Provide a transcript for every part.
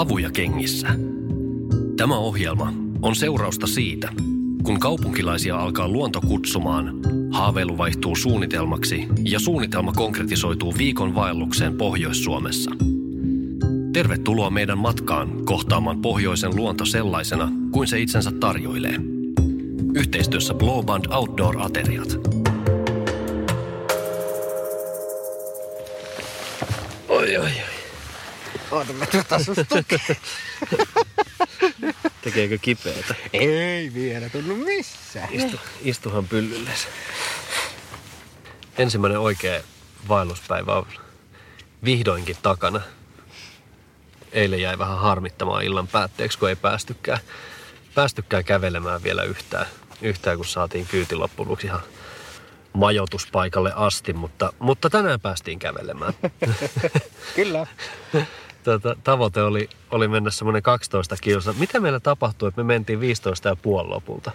Havuja kengissä. Tämä ohjelma on seurausta siitä, kun kaupunkilaisia alkaa luonto kutsumaan, haaveilu vaihtuu suunnitelmaksi ja suunnitelma konkretisoituu viikon vaellukseen Pohjois-Suomessa. Tervetuloa meidän matkaan kohtaamaan pohjoisen luonto sellaisena kuin se itsensä tarjoilee. Yhteistyössä Blowband Outdoor-ateriat. Oi, oi, oi. Oota, mä tuota susta Tekeekö kipeätä? Ei vielä tunnu missään. Istu, istuhan pyllylles. Ensimmäinen oikea vaelluspäivä on vihdoinkin takana. Eilen jäi vähän harmittamaan illan päätteeksi, kun ei päästykään, päästykään kävelemään vielä yhtään, yhtään kun saatiin kyyti loppujen lopuksi ihan majoituspaikalle asti, mutta, mutta tänään päästiin kävelemään. Kyllä. Tota, tavoite oli, oli mennä semmoinen 12 kilsa. Mitä meillä tapahtui, että me mentiin 15 ja puoli lopulta?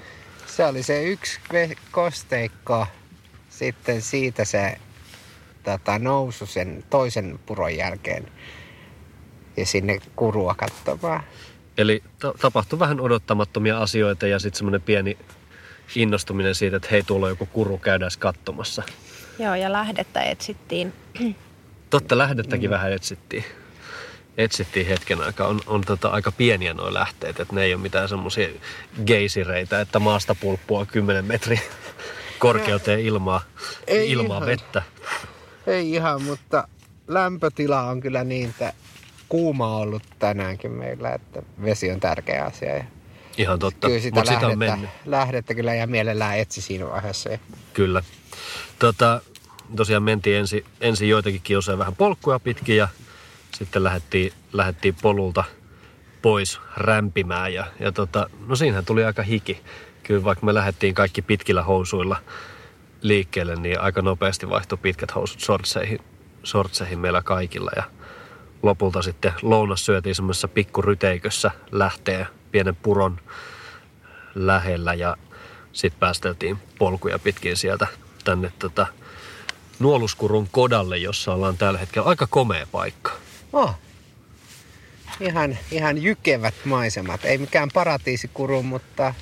Se oli se yksi ve- kosteikko. Sitten siitä se tota, nousu sen toisen puron jälkeen. Ja sinne kurua katsomaan. Eli ta- tapahtui vähän odottamattomia asioita ja sitten semmoinen pieni innostuminen siitä, että hei, tuolla on joku kuru, käydään katsomassa. Joo, ja lähdettä etsittiin. Totta, lähdettäkin vähän etsittiin. Etsittiin hetken aikaa. On, on tota aika pieniä nuo lähteet, että ne ei ole mitään semmoisia geisireitä, että maasta pulppua 10 metriä korkeuteen ilmaa, Ei ilmaa ihan. vettä. Ei ihan, mutta lämpötila on kyllä niin, että kuuma ollut tänäänkin meillä, että vesi on tärkeä asia. Ja Ihan totta. kyllä sitä Mutta sitä on lähdettä, mennyt. lähdettä kyllä ja mielellään etsi siinä vaiheessa. Kyllä. Tota, tosiaan mentiin ensin, ensin joitakin kilsoja vähän polkkuja pitkin ja sitten lähdettiin, lähdettiin polulta pois rämpimään. Ja, ja tota, no siinähän tuli aika hiki. Kyllä vaikka me lähdettiin kaikki pitkillä housuilla liikkeelle, niin aika nopeasti vaihtui pitkät housut sortseihin, sortseihin meillä kaikilla. Ja lopulta sitten lounas syötiin semmoisessa pikkuryteikössä lähteen pienen puron lähellä ja sitten päästeltiin polkuja pitkin sieltä tänne tota, Nuoluskurun kodalle, jossa ollaan tällä hetkellä aika komea paikka. Oh. ihan, ihan jykevät maisemat. Ei mikään paratiisikuru, mutta,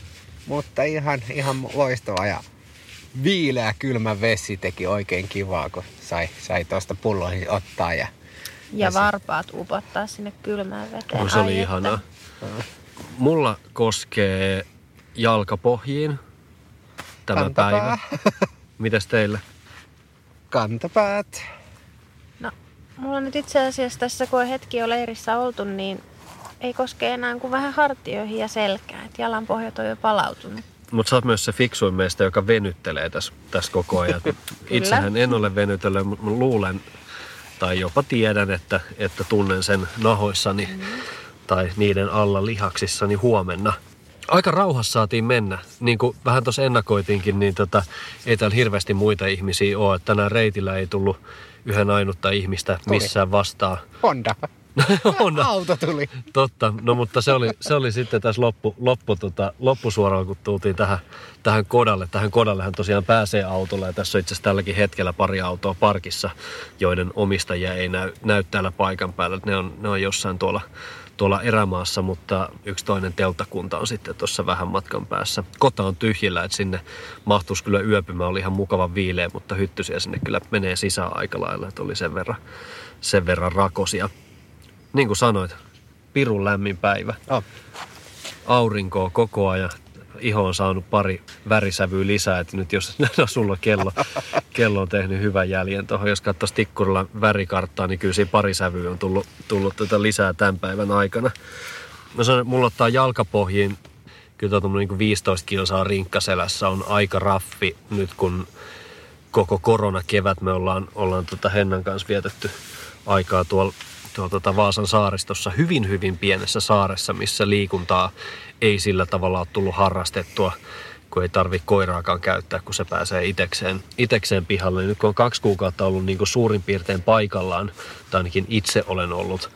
mutta ihan, ihan loistava. Ja viileä kylmä vesi teki oikein kivaa, kun sai, sai tuosta pulloihin ottaa. Ja Ja varpaat upottaa sinne kylmään veteen. No, se Ai oli että. ihanaa. Mulla koskee jalkapohjiin tämä Kantapää. päivä. Mitäs teillä? Kantapäät. Mulla nyt itse asiassa tässä, kun on hetki jo leirissä oltu, niin ei koske enää kuin vähän hartioihin ja selkään. Et jalan pohjat on jo palautunut. Mutta sä oot myös se fiksuin meistä, joka venyttelee tässä, tässä koko ajan. Itsehän en ole venytellyt, mutta luulen tai jopa tiedän, että, että tunnen sen nahoissani mm. tai niiden alla lihaksissani huomenna. Aika rauhassa saatiin mennä. Niin kuin vähän tuossa ennakoitiinkin, niin tota, ei täällä hirveästi muita ihmisiä ole. Että tänään reitillä ei tullut yhden ainutta ihmistä Tuli. missään vastaan. Honda. On, Auto tuli. Totta, no mutta se oli, se oli sitten tässä loppu, loppu, tota, loppusuoralla, kun tultiin tähän, tähän kodalle. Tähän kodallehan tosiaan pääsee autolla ja tässä on itse asiassa tälläkin hetkellä pari autoa parkissa, joiden omistajia ei näy, näy täällä paikan päällä. Ne on, ne on jossain tuolla, tuolla erämaassa, mutta yksi toinen telttakunta on sitten tuossa vähän matkan päässä. Kota on tyhjillä, että sinne mahtuisi kyllä yöpymään, oli ihan mukava viileä, mutta hyttysiä sinne kyllä menee sisään aika lailla, että oli sen verran, sen verran rakosia. Niin kuin sanoit, pirun lämmin päivä. Oh. Aurinkoa koko ajan. Iho on saanut pari värisävyä lisää, että nyt jos no, sulla kello, kello on tehnyt hyvän jäljen tuohon, jos katsoisi tikkurilla värikarttaa, niin kyllä siinä pari sävyä on tullut, tullut tätä lisää tämän päivän aikana. No sanon, mulla ottaa jalkapohjiin kyllä tuo niin 15 kilsaa rinkkaselässä on aika raffi nyt kun koko koronakevät me ollaan, ollaan tota Hennan kanssa vietetty aikaa tuolla tuolla tota Vaasan saaristossa hyvin hyvin pienessä saaressa, missä liikuntaa ei sillä tavalla ole tullut harrastettua, kun ei tarvi koiraakaan käyttää, kun se pääsee itekseen, itekseen pihalle. Nyt kun on kaksi kuukautta ollut niin kuin suurin piirtein paikallaan, tai ainakin itse olen ollut,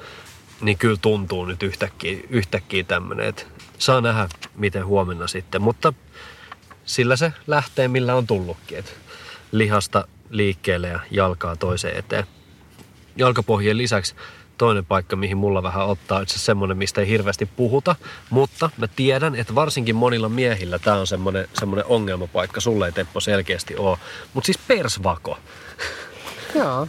niin kyllä tuntuu nyt yhtäkkiä, yhtäkkiä tämmöinen, että saa nähdä miten huomenna sitten, mutta sillä se lähtee millä on tullutkin, että lihasta liikkeelle ja jalkaa toiseen eteen. Jalkapohjien lisäksi toinen paikka, mihin mulla vähän ottaa, itse semmoinen, mistä ei hirveästi puhuta, mutta mä tiedän, että varsinkin monilla miehillä tämä on semmoinen, semmoinen ongelmapaikka, sulle ei Teppo selkeästi ole, mutta siis persvako. Joo.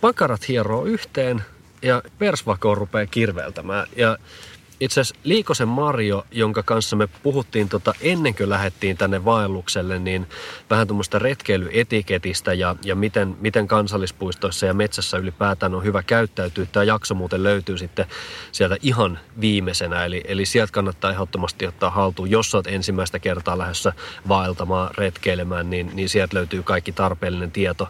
Pakarat hieroo yhteen ja persvako rupeaa kirveltämään ja itse asiassa Liikosen Mario, jonka kanssa me puhuttiin tota, ennen kuin lähdettiin tänne vaellukselle, niin vähän tuommoista retkeilyetiketistä ja, ja miten, miten kansallispuistoissa ja metsässä ylipäätään on hyvä käyttäytyä. Tämä jakso muuten löytyy sitten sieltä ihan viimeisenä, eli, eli sieltä kannattaa ehdottomasti ottaa haltuun. Jos olet ensimmäistä kertaa lähdössä vaeltamaan, retkeilemään, niin, niin sieltä löytyy kaikki tarpeellinen tieto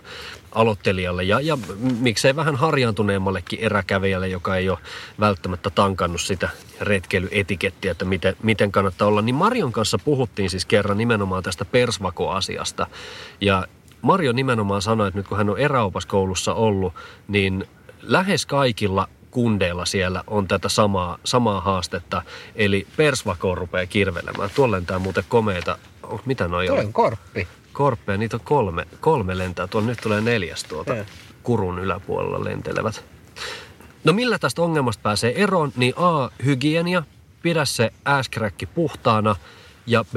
aloittelijalle ja, ja miksei vähän harjaantuneemmallekin eräkävijälle, joka ei ole välttämättä tankannut sitä retkeilyetikettiä, että miten, miten kannattaa olla. Niin Marion kanssa puhuttiin siis kerran nimenomaan tästä persvako-asiasta ja Mario nimenomaan sanoi, että nyt kun hän on eräopaskoulussa ollut, niin lähes kaikilla kundeilla siellä on tätä samaa, samaa haastetta, eli persvako rupeaa kirvelemään. Tuolla lentää muuten komeita, oh, mitä noi on? on korppi. Korppeja, niitä on kolme, kolme lentää. Tuolla nyt tulee neljäs tuota kurun yläpuolella lentelevät. No millä tästä ongelmasta pääsee eroon, niin A, hygienia, pidä se ääskräkki puhtaana ja B,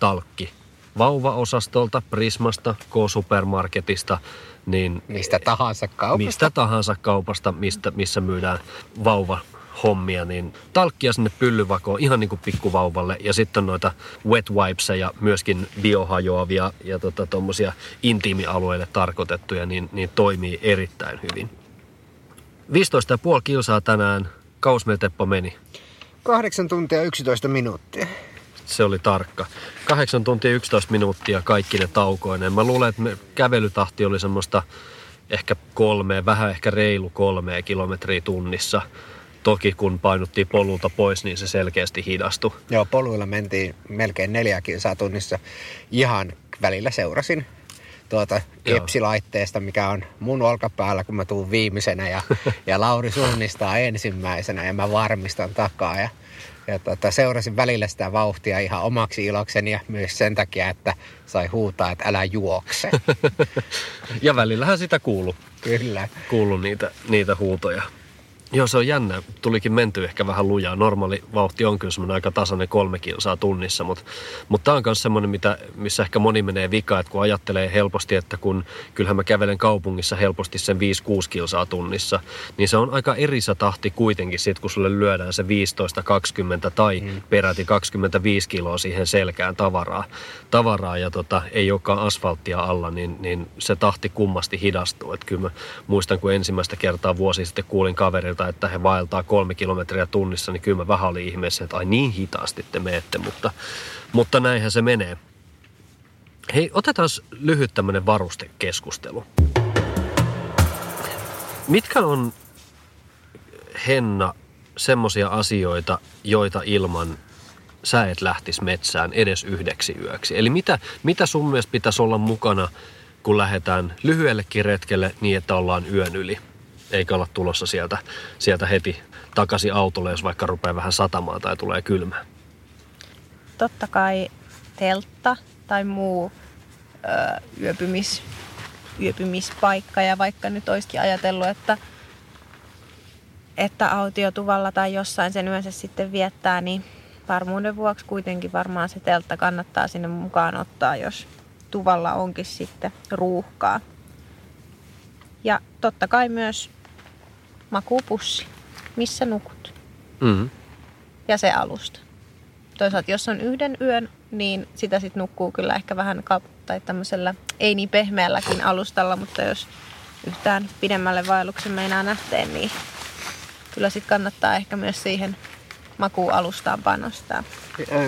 talkki. Vauvaosastolta, Prismasta, K-supermarketista, niin Mistä tahansa kaupasta. mistä tahansa kaupasta, mistä, missä myydään vauva hommia, niin talkkia sinne pyllyvakoon ihan niin kuin pikkuvauvalle ja sitten noita wet wipesia myöskin biohajoavia ja tota, tommosia intiimialueille tarkoitettuja, niin, niin toimii erittäin hyvin. 15,5 kilsaa tänään, kaus meillä Teppo meni. 8 tuntia 11 minuuttia. Se oli tarkka. 8 tuntia 11 minuuttia kaikki ne taukoineen. Mä luulen, että me kävelytahti oli semmoista ehkä kolme, vähän ehkä reilu kolmea kilometriä tunnissa. Toki kun painuttiin polulta pois, niin se selkeästi hidastui. Joo, poluilla mentiin melkein neljä kilsaa tunnissa. Ihan välillä seurasin tuota kepsilaitteesta, mikä on mun olkapäällä, kun mä tuun viimeisenä ja, ja Lauri suunnistaa ensimmäisenä ja mä varmistan takaa. Ja, ja tota, seurasin välillä sitä vauhtia ihan omaksi ilokseni ja myös sen takia, että sai huutaa, että älä juokse. Ja välillähän sitä kuulu, Kyllä. kuulu niitä, niitä huutoja. Joo, se on jännä. Tulikin menty ehkä vähän lujaa. Normaali vauhti on kyllä semmoinen aika tasainen kolme kilsaa tunnissa, mutta, mutta tämä on myös semmoinen, mitä, missä ehkä moni menee vika, että kun ajattelee helposti, että kun kyllähän mä kävelen kaupungissa helposti sen 5-6 kilsaa tunnissa, niin se on aika eri se tahti kuitenkin sit, kun sulle lyödään se 15-20 tai mm. peräti 25 kiloa siihen selkään tavaraa, tavaraa ja tota, ei olekaan asfalttia alla, niin, niin se tahti kummasti hidastuu. Et kyllä mä muistan, kun ensimmäistä kertaa vuosi sitten kuulin kaverilta, että he vaeltaa kolme kilometriä tunnissa, niin kyllä mä vähän olin ihmeessä, että ai niin hitaasti te meette, mutta, mutta näinhän se menee. Hei, otetaan lyhyt tämmöinen varustekeskustelu. Mitkä on, Henna, semmoisia asioita, joita ilman sä et lähtis metsään edes yhdeksi yöksi? Eli mitä, mitä sun mielestä pitäisi olla mukana, kun lähdetään lyhyellekin retkelle niin, että ollaan yön yli? Eikä olla tulossa sieltä, sieltä heti takaisin autolle, jos vaikka rupeaa vähän satamaan tai tulee kylmää. Totta kai teltta tai muu ö, yöpymis, yöpymispaikka. Ja vaikka nyt olisikin ajatellut, että, että autiotuvalla tai jossain sen yönsä sitten viettää, niin varmuuden vuoksi kuitenkin varmaan se teltta kannattaa sinne mukaan ottaa, jos tuvalla onkin sitten ruuhkaa. Ja totta kai myös makupussi, missä nukut Mm. ja se alusta. Toisaalta jos on yhden yön, niin sitä sitten nukkuu kyllä ehkä vähän kap- tai tämmöisellä ei niin pehmeälläkin alustalla, mutta jos yhtään pidemmälle vaelluksen meinaa nähteen, niin kyllä sitten kannattaa ehkä myös siihen makualustaan panostaa.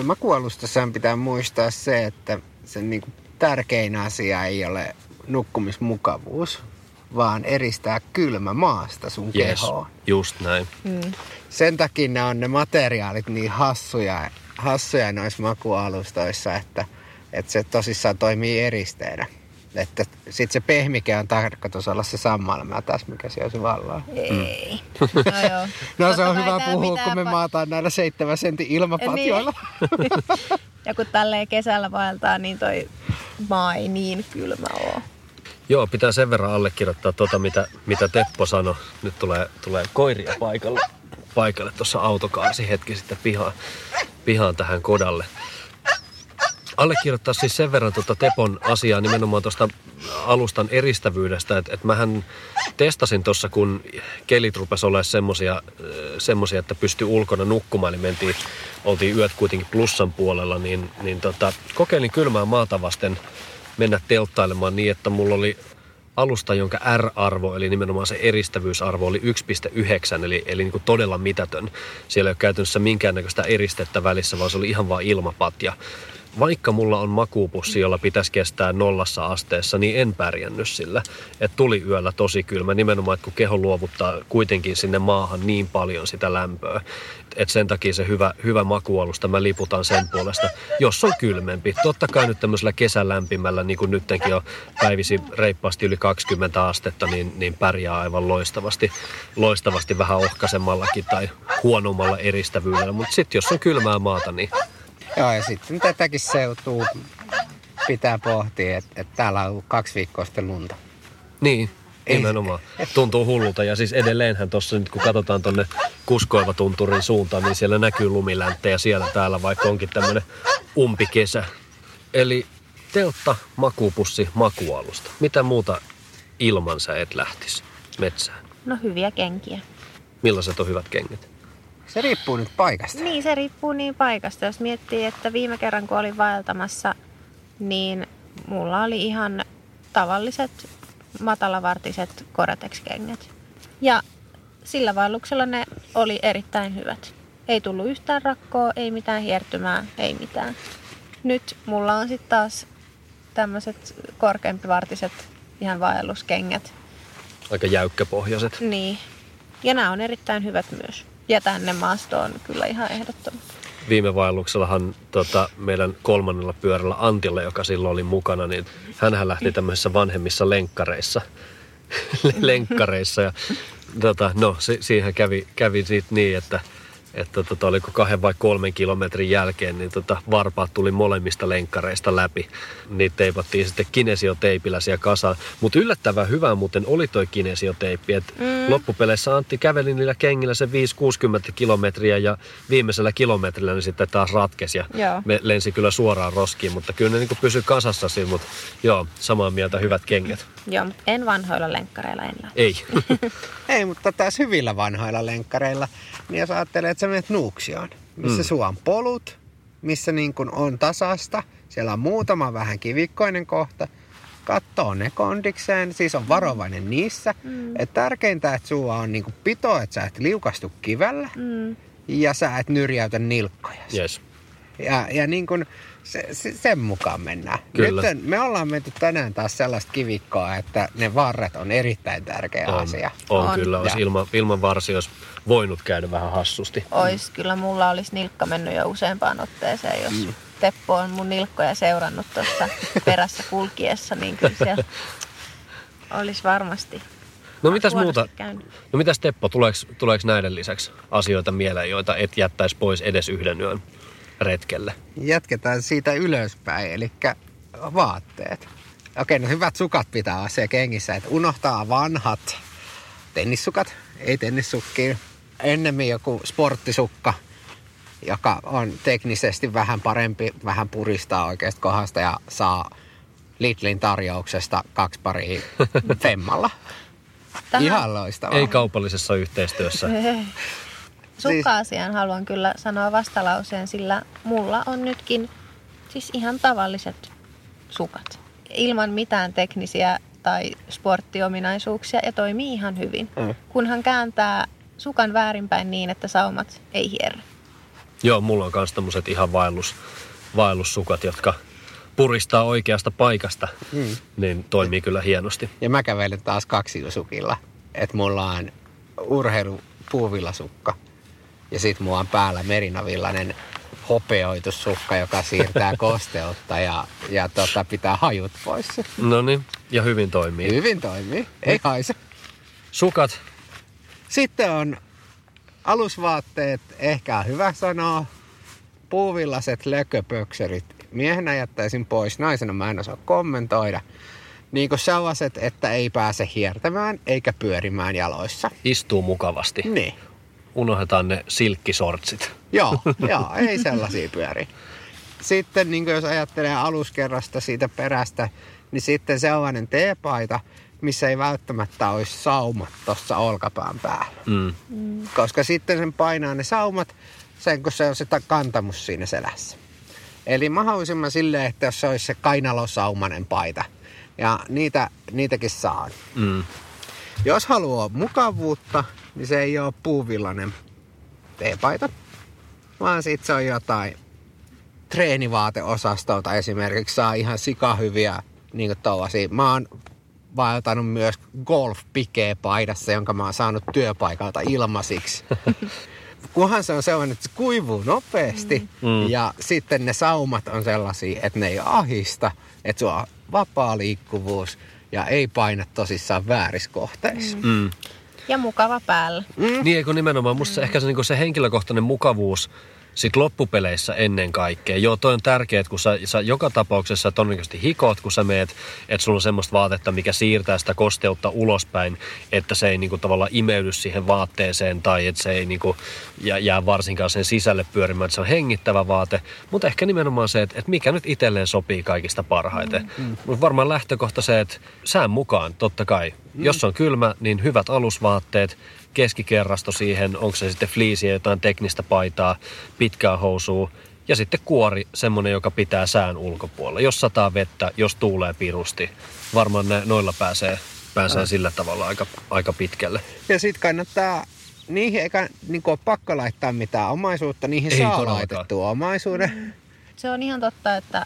Makualustassahan pitää muistaa se, että sen niin tärkein asia ei ole nukkumismukavuus, vaan eristää kylmä maasta sun Yes, kehoon. just näin. Mm. Sen takia ne on ne materiaalit niin hassuja, hassuja noissa makualustoissa, että, että se tosissaan toimii eristeenä. Että sit se pehmike on tarkoitus olla se sammalma tässä, mikä siellä se vallaa. Ei. No, joo. No se on hyvä puhua, kun me pa- maataan näillä seitsemän sentin ilmapatjoilla. Niin. ja kun tälleen kesällä vaeltaa, niin toi maa ei niin kylmä ole. Joo, pitää sen verran allekirjoittaa tuota, mitä, mitä Teppo sanoi. Nyt tulee, tulee koiria paikalle, paikalle tuossa autokaasi hetki sitten pihaan, pihaan tähän kodalle. Allekirjoittaa siis sen verran tuota Tepon asiaa nimenomaan tuosta alustan eristävyydestä, että, että mähän testasin tuossa, kun kelit rupesi olemaan semmosia, semmosia, että pystyi ulkona nukkumaan, niin mentiin, oltiin yöt kuitenkin plussan puolella, niin, niin tota, kokeilin kylmää maata vasten mennä telttailemaan niin, että mulla oli alusta, jonka R-arvo, eli nimenomaan se eristävyysarvo, oli 1,9, eli, eli niin kuin todella mitätön. Siellä ei ole käytännössä minkäännäköistä eristettä välissä, vaan se oli ihan vain ilmapatja. Vaikka mulla on makuupussi, jolla pitäisi kestää nollassa asteessa, niin en pärjännyt sillä. Et tuli yöllä tosi kylmä, nimenomaan, että kun keho luovuttaa kuitenkin sinne maahan niin paljon sitä lämpöä. Et sen takia se hyvä, hyvä makualusta, mä liputan sen puolesta, jos on kylmempi. Totta kai nyt tämmöisellä kesälämpimällä, niin kuin nyttenkin on päivisi reippaasti yli 20 astetta, niin, niin pärjää aivan loistavasti. Loistavasti vähän ohkaisemmallakin tai huonommalla eristävyydellä. Mutta sitten jos on kylmää maata, niin Joo, ja sitten tätäkin seutuu pitää pohtia, että, että täällä on ollut kaksi viikkoa sitten lunta. Niin, nimenomaan. Tuntuu hullulta. Ja siis edelleenhän tuossa nyt kun katsotaan tuonne Kuskoivatunturin suuntaan, niin siellä näkyy lumilänttejä siellä täällä, vaikka onkin tämmöinen umpikesä. Eli teltta, makuupussi, makualusta. Mitä muuta ilman sä et lähtisi metsään? No hyviä kenkiä. Millaiset on hyvät kengät? Se riippuu nyt paikasta. Niin, se riippuu niin paikasta. Jos miettii, että viime kerran kun olin vaeltamassa, niin mulla oli ihan tavalliset matalavartiset Gore-Tex-kengät. Ja sillä vaelluksella ne oli erittäin hyvät. Ei tullut yhtään rakkoa, ei mitään hiertymää, ei mitään. Nyt mulla on sitten taas tämmöiset korkeampivartiset ihan vaelluskengät. Aika jäykkäpohjaiset. Niin. Ja nämä on erittäin hyvät myös. Ja tänne maastoon kyllä ihan ehdottomasti. viime vaelluksellahan tota, meidän kolmannella pyörällä Antilla, joka silloin oli mukana, niin hänhän lähti tämmöisissä vanhemmissa lenkkareissa. lenkkareissa ja tota, no, si- siihen kävi, kävi siitä niin, että että tota, oliko kahden vai kolmen kilometrin jälkeen, niin tota, varpaat tuli molemmista lenkkareista läpi. Niitä teipattiin sitten kinesioteipillä siellä kasaan. Mutta yllättävän hyvä muuten oli toi kinesioteippi. Et mm. Loppupeleissä Antti käveli niillä kengillä se 5-60 kilometriä ja viimeisellä kilometrillä ne sitten taas ratkesi ja Joo. me lensi kyllä suoraan roskiin, mutta kyllä ne niinku pysyi kasassa siinä, mutta joo, samaa mieltä hyvät kengät. Joo, mutta en vanhoilla lenkkareilla en lähde. Ei. Ei, mutta taas hyvillä vanhoilla lenkkareilla, niin jos ajattelee, että sä menet Nuuksioon, missä mm. sulla on polut, missä niin kuin on tasasta, siellä on muutama vähän kivikkoinen kohta, kattoo ne kondikseen, siis on varovainen niissä. Mm. Et tärkeintä, että sulla on niin kuin pito, että sä et liukastu kivellä Mm. ja sä et nyrjäytä nilkkoja. Yes. Ja, ja niin kuin se, se, sen mukaan mennään. Kyllä. Nyt me ollaan menty tänään taas sellaista kivikkoa, että ne varret on erittäin tärkeä On, asia. on, On. kyllä. Olisi ilman, ilman varsi olisi voinut käydä vähän hassusti. Ois, kyllä mulla olisi nilkka mennyt jo useampaan otteeseen, jos mm. Teppo on mun nilkkoja seurannut tuossa perässä kulkiessa, niin kyllä siellä olisi varmasti No mitäs muuta? käynyt. No mitäs Teppo, tuleeko, tuleeko näiden lisäksi asioita mieleen, joita et jättäisi pois edes yhden yön retkelle? Jatketaan siitä ylöspäin, eli vaatteet. Okei, no hyvät sukat pitää olla siellä kengissä, että unohtaa vanhat tennissukat, ei tennissukkiin. Ennemmin joku sporttisukka, joka on teknisesti vähän parempi, vähän puristaa oikeasta kohdasta ja saa Lidlin tarjouksesta kaksi paria femmalla. Tähän- Ihan loistavaa. Ei kaupallisessa yhteistyössä. Sukka-asiaan haluan kyllä sanoa vastalauseen, sillä mulla on nytkin siis ihan tavalliset sukat. Ilman mitään teknisiä tai sporttiominaisuuksia ja toimii ihan hyvin. Mm. Kunhan kääntää sukan väärinpäin niin, että saumat ei hierrä. Joo, mulla on myös tämmöiset ihan vaellus, vaellussukat, jotka puristaa oikeasta paikasta, mm. niin toimii kyllä hienosti. Ja mä kävelen taas kaksilosukilla. Että mulla on urheilupuuvillasukka ja sit mulla on päällä merinavillainen hopeoitu sukka, joka siirtää kosteutta ja, ja tota, pitää hajut pois. No niin, ja hyvin toimii. Hyvin toimii, ei haise. Sukat, Sitten on alusvaatteet, ehkä on hyvä sanoa. Puuvillaset lököpökserit. Miehenä jättäisin pois, naisena mä en osaa kommentoida. Niin kuin sellaiset, että ei pääse hiertämään eikä pyörimään jaloissa. istuu mukavasti. Niin. Unohdetaan ne silkkisortsit. Joo, joo, ei sellaisia pyöri. Sitten niin jos ajattelee aluskerrasta siitä perästä, niin sitten sellainen teepaita, missä ei välttämättä olisi saumat tuossa olkapään päällä. Mm. Koska sitten sen painaa ne saumat, sen kun se on se ta- kantamus siinä selässä. Eli mahdollisimman silleen, että jos se olisi se kainalosaumanen paita. Ja niitä, niitäkin saa. Mm. Jos haluaa mukavuutta, niin se ei ole puuvillainen teepaita, vaan sitten se on jotain treenivaateosastolta esimerkiksi saa ihan sikahyviä niin kuin tollasia. Mä oon vaeltanut myös golf paidassa, jonka mä oon saanut työpaikalta ilmaisiksi. Kunhan se on sellainen, että se kuivuu nopeasti mm. ja sitten ne saumat on sellaisia, että ne ei ahista, että sulla on vapaa liikkuvuus ja ei paina tosissaan väärissä kohteissa. Mm. Mm. Ja mukava päällä. Mm. Niin, eikö nimenomaan musta se, ehkä se, niin se henkilökohtainen mukavuus sit loppupeleissä ennen kaikkea. Joo, toi on tärkeää, että kun sä, sä joka tapauksessa todennäköisesti hikot, kun sä meet, että sulla on semmoista vaatetta, mikä siirtää sitä kosteutta ulospäin, että se ei niinku tavallaan imeydy siihen vaatteeseen tai että se ei niinku jää, varsinkaan sen sisälle pyörimään, että se on hengittävä vaate. Mutta ehkä nimenomaan se, että, että mikä nyt itselleen sopii kaikista parhaiten. Mm. Mutta varmaan lähtökohta se, että sään mukaan totta kai. Mm. Jos on kylmä, niin hyvät alusvaatteet, keskikerrasto siihen, onko se sitten fliisiä, jotain teknistä paitaa, pitkää housua ja sitten kuori, semmonen, joka pitää sään ulkopuolella. Jos sataa vettä, jos tuulee pirusti, varmaan ne, noilla pääsee, pääsee sillä tavalla aika, aika pitkälle. Ja sitten kannattaa, niihin eikä niin ole pakko laittaa mitään omaisuutta, niihin Ei saa todellakaan. laitettua omaisuuden. Se on ihan totta, että,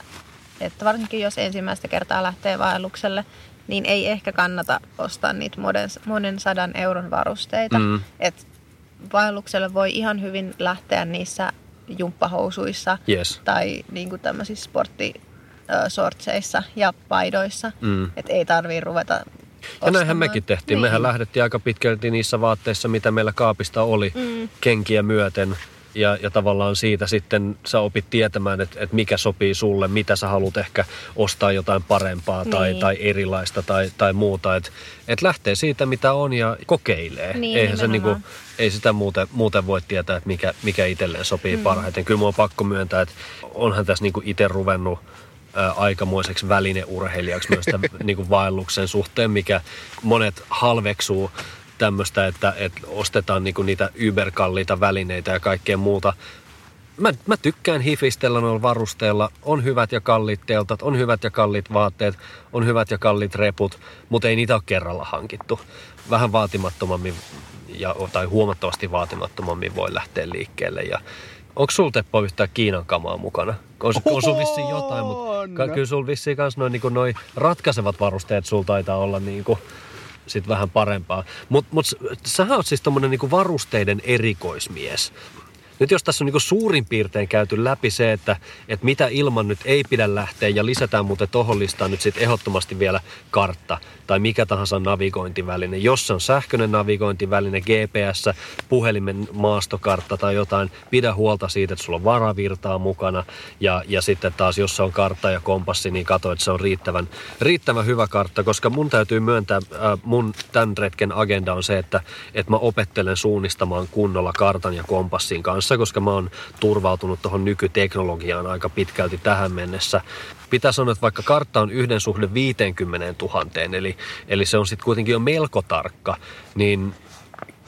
että varsinkin jos ensimmäistä kertaa lähtee vaellukselle, niin ei ehkä kannata ostaa niitä monen, monen sadan euron varusteita. Mm. Et vaellukselle voi ihan hyvin lähteä niissä jumppahousuissa Yes. tai niin kuin tämmöisissä sporttisortseissa ja paidoissa. Mm. Et ei tarvii ruveta Ja näinhän ostamaan. mekin tehtiin. Niin. Mehän lähdettiin aika pitkälti niissä vaatteissa, mitä meillä kaapista oli, mm. kenkiä myöten. Ja, ja tavallaan siitä sitten sä opit tietämään, että, että mikä sopii sulle, mitä sä haluat ehkä ostaa jotain parempaa tai, Niin. tai erilaista tai, tai muuta. Että et lähtee siitä, mitä on ja kokeilee. Niin, Eihän se niinku, ei sitä muuten, muuten voi tietää, että mikä, mikä itselleen sopii mm. parhaiten. Kyllä mun on pakko myöntää, että onhan tässä niinku itse ruvennut aikamoiseksi välineurheilijaksi myös tämän niin kuin vaelluksen suhteen, mikä monet halveksuu tämmöistä, että, että ostetaan niin kuin niitä yberkalliita välineitä ja kaikkea muuta. Mä, mä tykkään hifistellä noilla varusteilla. On hyvät ja kalliit teltat, on hyvät ja kalliit vaatteet, on hyvät ja kalliit reput, mutta ei niitä ole kerralla hankittu. Vähän vaatimattomammin ja, tai huomattavasti vaatimattomammin voi lähteä liikkeelle. Ja onko sulla Teppo yhtään Kiinan kamaa mukana? On, on sulla vissiin jotain, mutta kyllä sulla vissiin kans noin niin noi ratkaisevat varusteet sulla taitaa olla niin kuin sit vähän parempaa. Mutta mut, s- sähän oot siis tommonen niinku varusteiden erikoismies. Nyt jos tässä on niinku suurin piirtein käyty läpi se, että, että mitä ilman nyt ei pidä lähteä ja lisätään muuten tohon listaan nyt sitten ehdottomasti vielä kartta tai mikä tahansa navigointiväline. Jos se on sähköinen navigointiväline, GPS, puhelimen maastokartta tai jotain, pidä huolta siitä, että sulla on varavirtaa mukana ja, ja sitten taas jos se on kartta ja kompassi, niin katso, että se on riittävän, riittävän hyvä kartta, koska mun täytyy myöntää, äh, mun tämän retken agenda on se, että, että mä opettelen suunnistamaan kunnolla kartan ja kompassin kanssa, koska mä oon turvautunut tuohon nykyteknologiaan aika pitkälti tähän mennessä. Pitää sanoa, että vaikka kartta on yhden suhde 50 000, eli, eli se on sitten kuitenkin jo melko tarkka, niin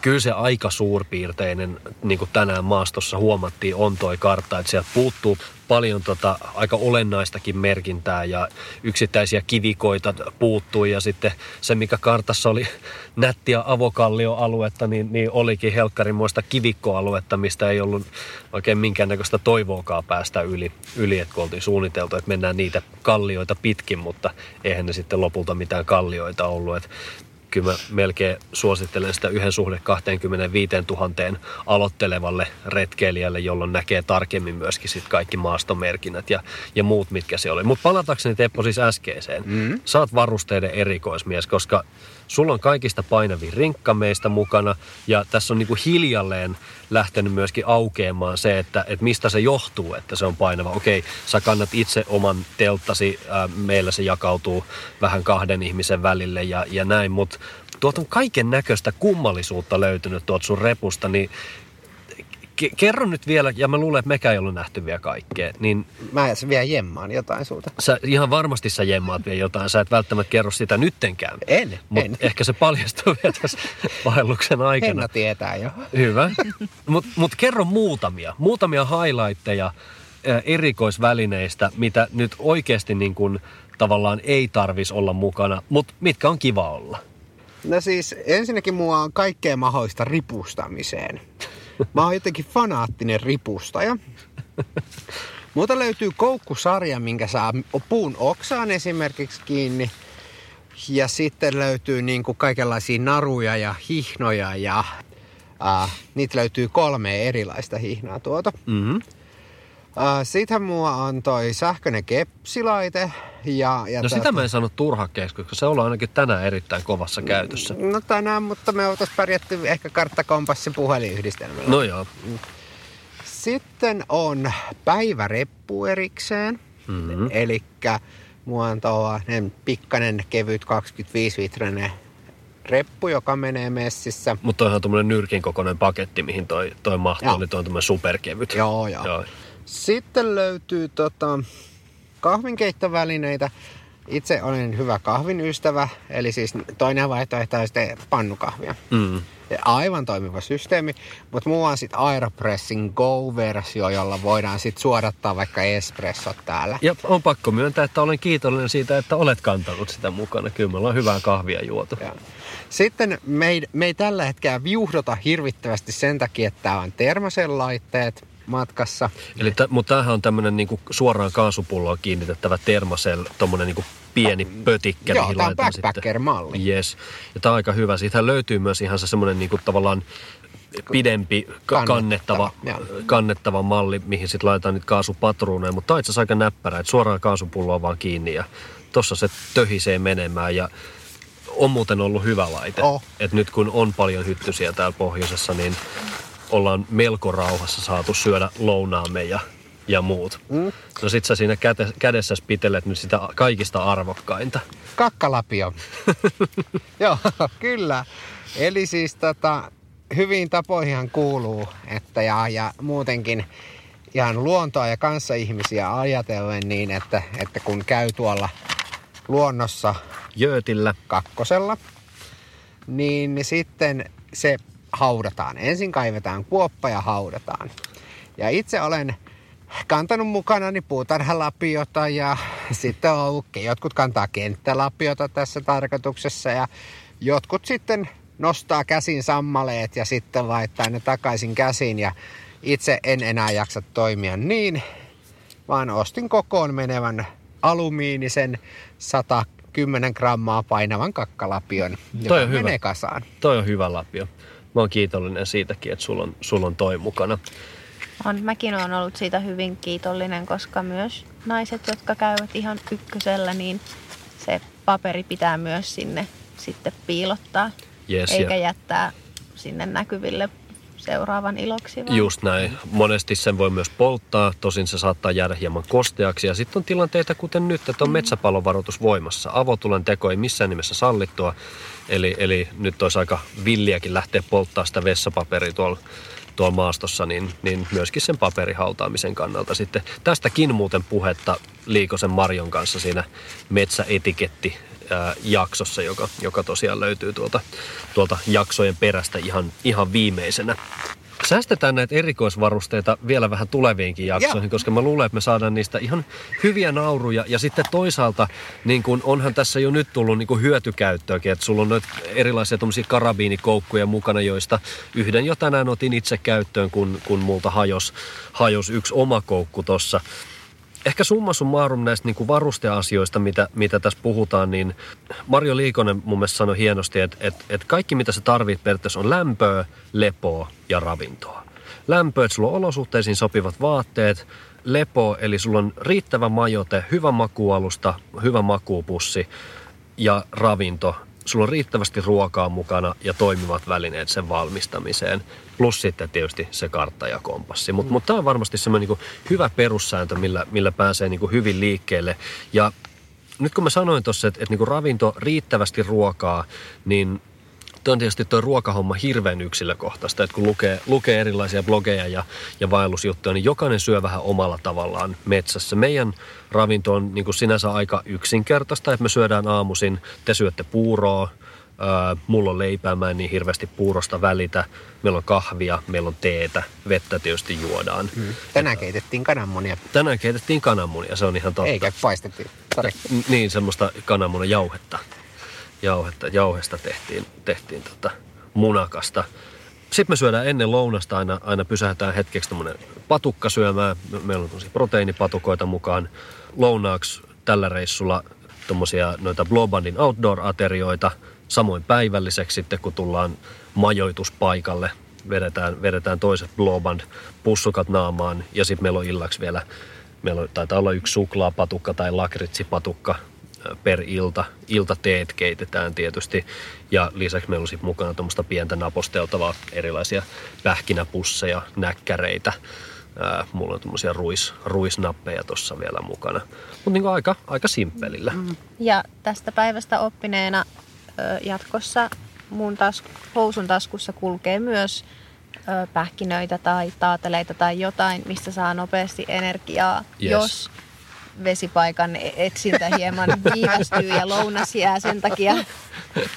kyllä se aika suurpiirteinen, niin kuin tänään maastossa huomattiin, on toi kartta, että sieltä puuttuu paljon tota, aika olennaistakin merkintää ja yksittäisiä kivikoita puuttuu ja sitten se, mikä kartassa oli nättiä avokallioaluetta, niin, niin olikin helkkarimoista kivikkoaluetta, mistä ei ollut oikein minkäännäköistä toivoakaan päästä yli, yli että kun oltiin suunniteltu, että mennään niitä kallioita pitkin, mutta eihän ne sitten lopulta mitään kallioita ollut. Että kyllä mä melkein suosittelen sitä yhden suhde 25 000 aloittelevalle retkeilijälle, jolloin näkee tarkemmin myöskin sit kaikki maastomerkinnät ja, ja muut, mitkä se oli. Mutta palatakseni Teppo siis äskeiseen. Mm. Saat varusteiden erikoismies, koska sulla on kaikista painavin rinkka meistä mukana ja tässä on niinku hiljalleen lähtenyt myöskin aukeamaan se, että, että mistä se johtuu, että se on painava. Okei, sä kannat itse oman telttasi, ää, meillä se jakautuu vähän kahden ihmisen välille ja, ja näin, mutta tuolta on kaiken näköistä kummallisuutta löytynyt tuolta sun repusta, niin ke- kerro nyt vielä, ja mä luulen, että mekään ei ollut nähty vielä kaikkea, niin Mä vielä jemmaan jotain sulta. sä ihan varmasti sä jemmaat vielä jotain, sä et välttämättä kerro sitä nyttenkään. En, Mutta en. ehkä se paljastuu vielä tässä vaelluksen aikana. Henna tietää jo. Hyvä. Mutta mut kerro muutamia, muutamia highlightteja erikoisvälineistä, mitä nyt oikeasti niin kun, tavallaan ei tarvis olla mukana, mutta mitkä on kiva olla. No siis ensinnäkin mua on kaikkea mahdollista ripustamiseen. Mä oon jotenkin fanaattinen ripustaja. Muuta löytyy koukkusarja, minkä saa puun oksaan esimerkiksi kiinni. Ja sitten löytyy niin kuin kaikenlaisia naruja ja hihnoja ja äh, niitä löytyy kolme erilaista hihnaa tuota. Mm-hmm. Sittenhän mua on toi sähköinen kepsilaite. Ja, ja No sitä tota- mä en sano turhakkeeksi, koska se on ainakin tänään erittäin kovassa käytössä. No tänään, mutta me oltaisiin pärjätty ehkä karttakompassi puhelinyhdistelmällä. No joo. Sitten on päiväreppu erikseen. Mm-hmm. Eli mulla on tuollainen pikkainen kevyt 25-litrainen reppu, joka menee messissä. Mutta on tuommoinen nyrkin kokoinen paketti, mihin toi, toi mahtuu, niin toi on tämmöinen superkevyt. Joo, joo. joo. Sitten löytyy tota, kahvinkeittovälineitä. Itse olen hyvä kahvin ystävä, eli siis toinen vaihtoehto on sitten pannukahvia. Mm. Aivan toimiva systeemi, mutta mulla on sitten Aeropressin Go-versio, jolla voidaan sitten suodattaa vaikka espressot täällä. Ja on pakko myöntää, että olen kiitollinen siitä, että olet kantanut sitä mukana. Kyllä me ollaan hyvää kahvia juotu. Ja. Sitten me ei, me ei tällä hetkellä viuhdota hirvittävästi sen takia, että on termosen laitteet matkassa. Eli t- mutta tämähän on tämmöinen niinku suoraan kaasupulloon kiinnitettävä termosel, tommonen niinku pieni pötikkä, Joo, tää on backpacker-malli. Yes. Ja tämä on aika hyvä. Siitähän löytyy myös ihan se semmoinen niinku tavallaan pidempi ka- Kannettava, kannettava, kannettava malli, mihin sitten laitetaan niitä kaasupatruuneja. Mutta tämä on itse asiassa aika näppärä, että suoraan kaasupulloa vaan kiinni ja tossa se töhisee menemään ja on muuten ollut hyvä laite. Oh. Et nyt kun on paljon hyttysiä täällä pohjoisessa, niin ollaan melko rauhassa saatu syödä lounaamme ja, ja muut. Mm. No sit sä siinä käte, kädessä pitelet nyt sitä kaikista arvokkainta. Kakkalapio. Joo, kyllä. Eli siis tota, hyviin tapoihin kuuluu, että ja, ja muutenkin ihan luontoa ja kanssaihmisiä ajatellen niin, että, että kun käy tuolla luonnossa Jöötillä. kakkosella, niin sitten se haudataan. Ensin kaivetaan kuoppa ja haudataan. Ja itse olen kantanut mukanani puutarhalapiota ja sitten on ollut, jotkut kantaa kenttälapiota tässä tarkoituksessa ja jotkut sitten nostaa käsin sammaleet ja sitten laittaa ne takaisin käsiin ja itse en enää jaksa toimia niin, vaan ostin kokoon menevän alumiinisen 110 grammaa painavan kakkalapion, joka Toi on hyvä. menee kasaan. Toi on hyvä lapio. Mä oon kiitollinen siitäkin, että sulla on, sulla on toi mukana. On, mäkin olen ollut siitä hyvin kiitollinen, koska myös naiset, jotka käyvät ihan ykkösellä, niin se paperi pitää myös sinne sitten piilottaa, Yes, eikä ja jättää sinne näkyville seuraavan iloksi. Vaan. just näin. Monesti sen voi myös polttaa, tosin se saattaa jäädä hieman kosteaksi. Ja sitten on tilanteita kuten nyt, että on metsäpalovaroitus voimassa. Avotulen teko ei missään nimessä sallittua. Eli, eli nyt olisi aika villiäkin lähteä polttaa sitä vessapaperia tuolla tuolla maastossa, niin, niin myöskin sen paperihautaamisen kannalta sitten. Tästäkin muuten puhetta Liikosen Marion kanssa siinä metsäetiketti jaksossa, joka, joka tosiaan löytyy tuolta, tuolta jaksojen perästä ihan, ihan viimeisenä. Säästetään näitä erikoisvarusteita vielä vähän tuleviinkin jaksoihin, Joo. koska mä luulen, että me saadaan niistä ihan hyviä nauruja. Ja sitten toisaalta niin kun onhan tässä jo nyt tullut niin hyötykäyttöäkin, että sulla on noita erilaisia tuommoisia karabiinikoukkuja mukana, joista yhden jo tänään otin itse käyttöön, kun, kun multa hajos, hajos yksi oma koukku tossa ehkä summa summarum näistä niin kuin varusteasioista, mitä, mitä tässä puhutaan, niin Marjo Liikonen mun mielestä sanoi hienosti, että, että, että kaikki mitä sä tarvit periaatteessa on lämpöä, lepoa ja ravintoa. Lämpöä, että sulla on olosuhteisiin sopivat vaatteet, lepo, eli sulla on riittävä majote, hyvä makualusta, hyvä makuupussi ja ravinto. Sulla on riittävästi ruokaa mukana ja toimivat välineet sen valmistamiseen. Plus sitten tietysti se kartta ja kompassi. Mutta mut tämä on varmasti semmoinen niinku hyvä perussääntö, millä, millä pääsee niinku hyvin liikkeelle. Ja nyt kun mä sanoin tuossa, että, että niinku ravinto, riittävästi ruokaa, niin Tuo on tietysti tuo ruokahomma hirveän yksilökohtaista, että kun lukee, lukee erilaisia blogeja ja, ja vaellusjuttuja, niin jokainen syö vähän omalla tavallaan metsässä. Meidän ravinto on niin kuin sinänsä aika yksinkertaista, että me syödään aamuisin, te syötte puuroa, ää, mulla on leipää, mä en niin hirveästi puurosta välitä, meillä on kahvia, meillä on teetä, vettä tietysti juodaan. Mm. Tänään keitettiin kananmunia, Tänään keitettiin kananmunia, se on ihan totta. eikä paistettiin. Sori. N- Niin, semmoista kananmunan jauhetta. Jauhetta, jauhesta tehtiin, tehtiin tota munakasta. Sitten me syödään ennen lounasta aina, aina pysähdään hetkeksi tämmönen patukka syömään. Me- Meillä on proteiinipatukoita mukaan. Lounaaksi tällä reissulla tommosia noita Blobandin outdoor-aterioita. Samoin päivälliseksi sitten, kun tullaan majoituspaikalle. Vedetään, vedetään toiset Bloband pussukat naamaan ja sitten meillä on illaksi vielä Meillä on, taitaa olla yksi suklaapatukka tai lakritsipatukka per ilta. Iltateet keitetään tietysti. Ja lisäksi meillä on mukana tuommoista pientä naposteltavaa erilaisia pähkinäpusseja, näkkäreitä. Ää, mulla on tuommoisia ruis, ruisnappeja tuossa vielä mukana. Mutta niin aika, aika simppelillä. Ja tästä päivästä oppineena jatkossa mun tas, housun taskussa kulkee myös pähkinöitä tai taateleita tai jotain, mistä saa nopeasti energiaa, Yes. jos vesipaikan e- etsintä hieman viivästyy ja lounas jää sen takia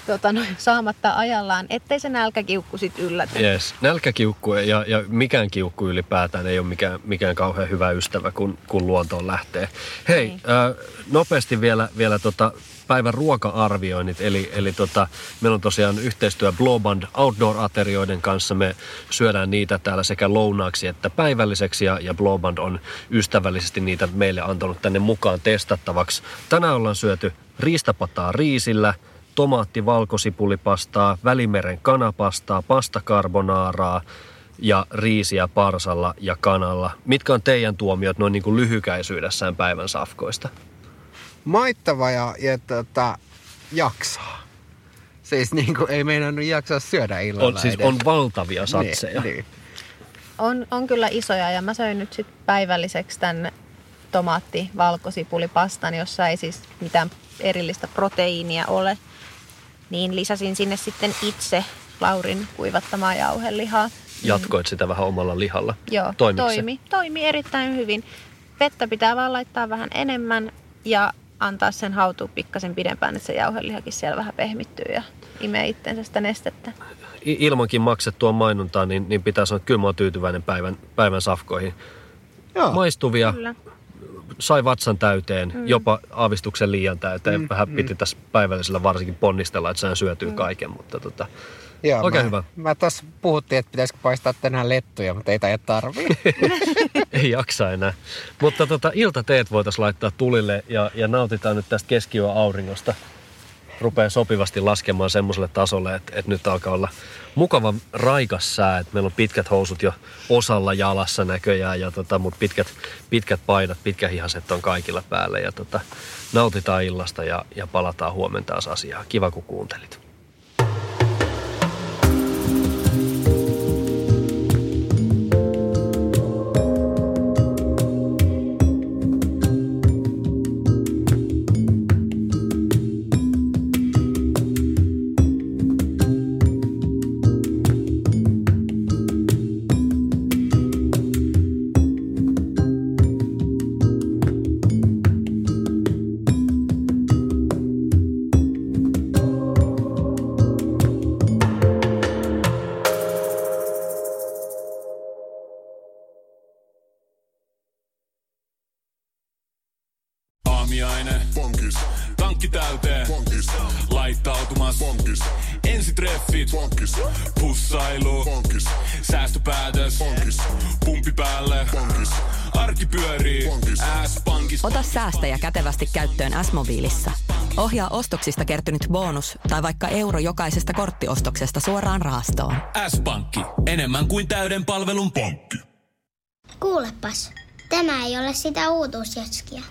tota, no, saamatta ajallaan, ettei se nälkäkiukku sit yllätä. Yes. Nälkäkiukku ja, ja mikään kiukku ylipäätään ei ole mikään, mikään kauhean hyvä ystävä, kun, kun luontoon lähtee. Hei, Niin. ää, nopeasti vielä, vielä tota päivän ruoka-arvioinnit. Eli, eli tota, meillä on tosiaan yhteistyö Blowband Outdoor-aterioiden kanssa. Me syödään niitä täällä sekä lounaaksi että päivälliseksi ja, ja Blowband on ystävällisesti niitä meille antanut tänne mukaan testattavaksi. Tänään ollaan syöty riistapataa riisillä, tomaatti valkosipulipastaa, välimeren kanapastaa, pasta carbonaaraa ja riisiä parsalla ja kanalla. Mitkä on teidän tuomiot noin niin kuin lyhykäisyydessään päivän safkoista? Maittava ja, ja tota, jaksaa. Siis niin kuin ei meinannut jaksaa syödä illalla On, siis edes. on valtavia satseja. Niin, niin. On, on kyllä isoja ja mä söin nyt sit päivälliseksi tämän tomaatti valkosipulipastan, jossa ei siis mitään erillistä proteiinia ole. Niin lisäsin sinne sitten itse Laurin kuivattamaa jauhelihaa. Jatkoit sitä vähän omalla lihalla. Joo, Toimiko se? toimi, toimi erittäin hyvin. Vettä pitää vaan laittaa vähän enemmän ja antaa sen hautua pikkasen pidempään, että se jauhelihakin siellä vähän pehmittyy ja imee itsensä sitä nestettä. Ilmankin maksettua mainontaa, niin, niin pitää sanoa, että kyllä mä oon tyytyväinen päivän, päivän safkoihin. Joo. Maistuvia, Kyllä. Sai vatsan täyteen, mm. jopa aavistuksen liian täyteen. Mm, vähän piti tässä päivällisellä varsinkin ponnistella, että sehän syötyy mm. kaiken, mutta tota, Joo, Oikein mä, hyvä. Mä tuossa puhuttiin, että pitäisikö paistaa tänään lettuja, mutta ei taida tarvii. ei jaksa enää. Mutta tota, iltateet voitaisiin laittaa tulille ja, ja nautitaan nyt tästä keskiyön auringosta. Rupeaa sopivasti laskemaan semmoiselle tasolle, että, että nyt alkaa olla mukava raikas sää. Että meillä on pitkät housut jo osalla jalassa näköjään, ja tota, mutta pitkät, pitkät paidat, pitkähihaset on kaikilla päällä. Ja tota, nautitaan illasta ja, ja palataan huomenna taas asiaan. Kiva kun kuuntelit. Säästäjä kätevästi käyttöön S-mobiilissa. Ohjaa ostoksista kertynyt bonus tai vaikka euro jokaisesta korttiostoksesta suoraan rahastoon. S-pankki, enemmän kuin täyden palvelun pankki. Kuulepas, tämä ei ole sitä uutuusjatskia.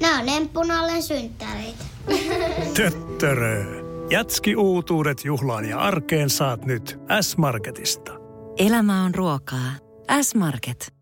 Nämä on emppunallen synttäreitä. Töttörö. Jatski uutuudet juhlaan ja arkeen saat nyt S-Marketista. Elämä on ruokaa. S-Market.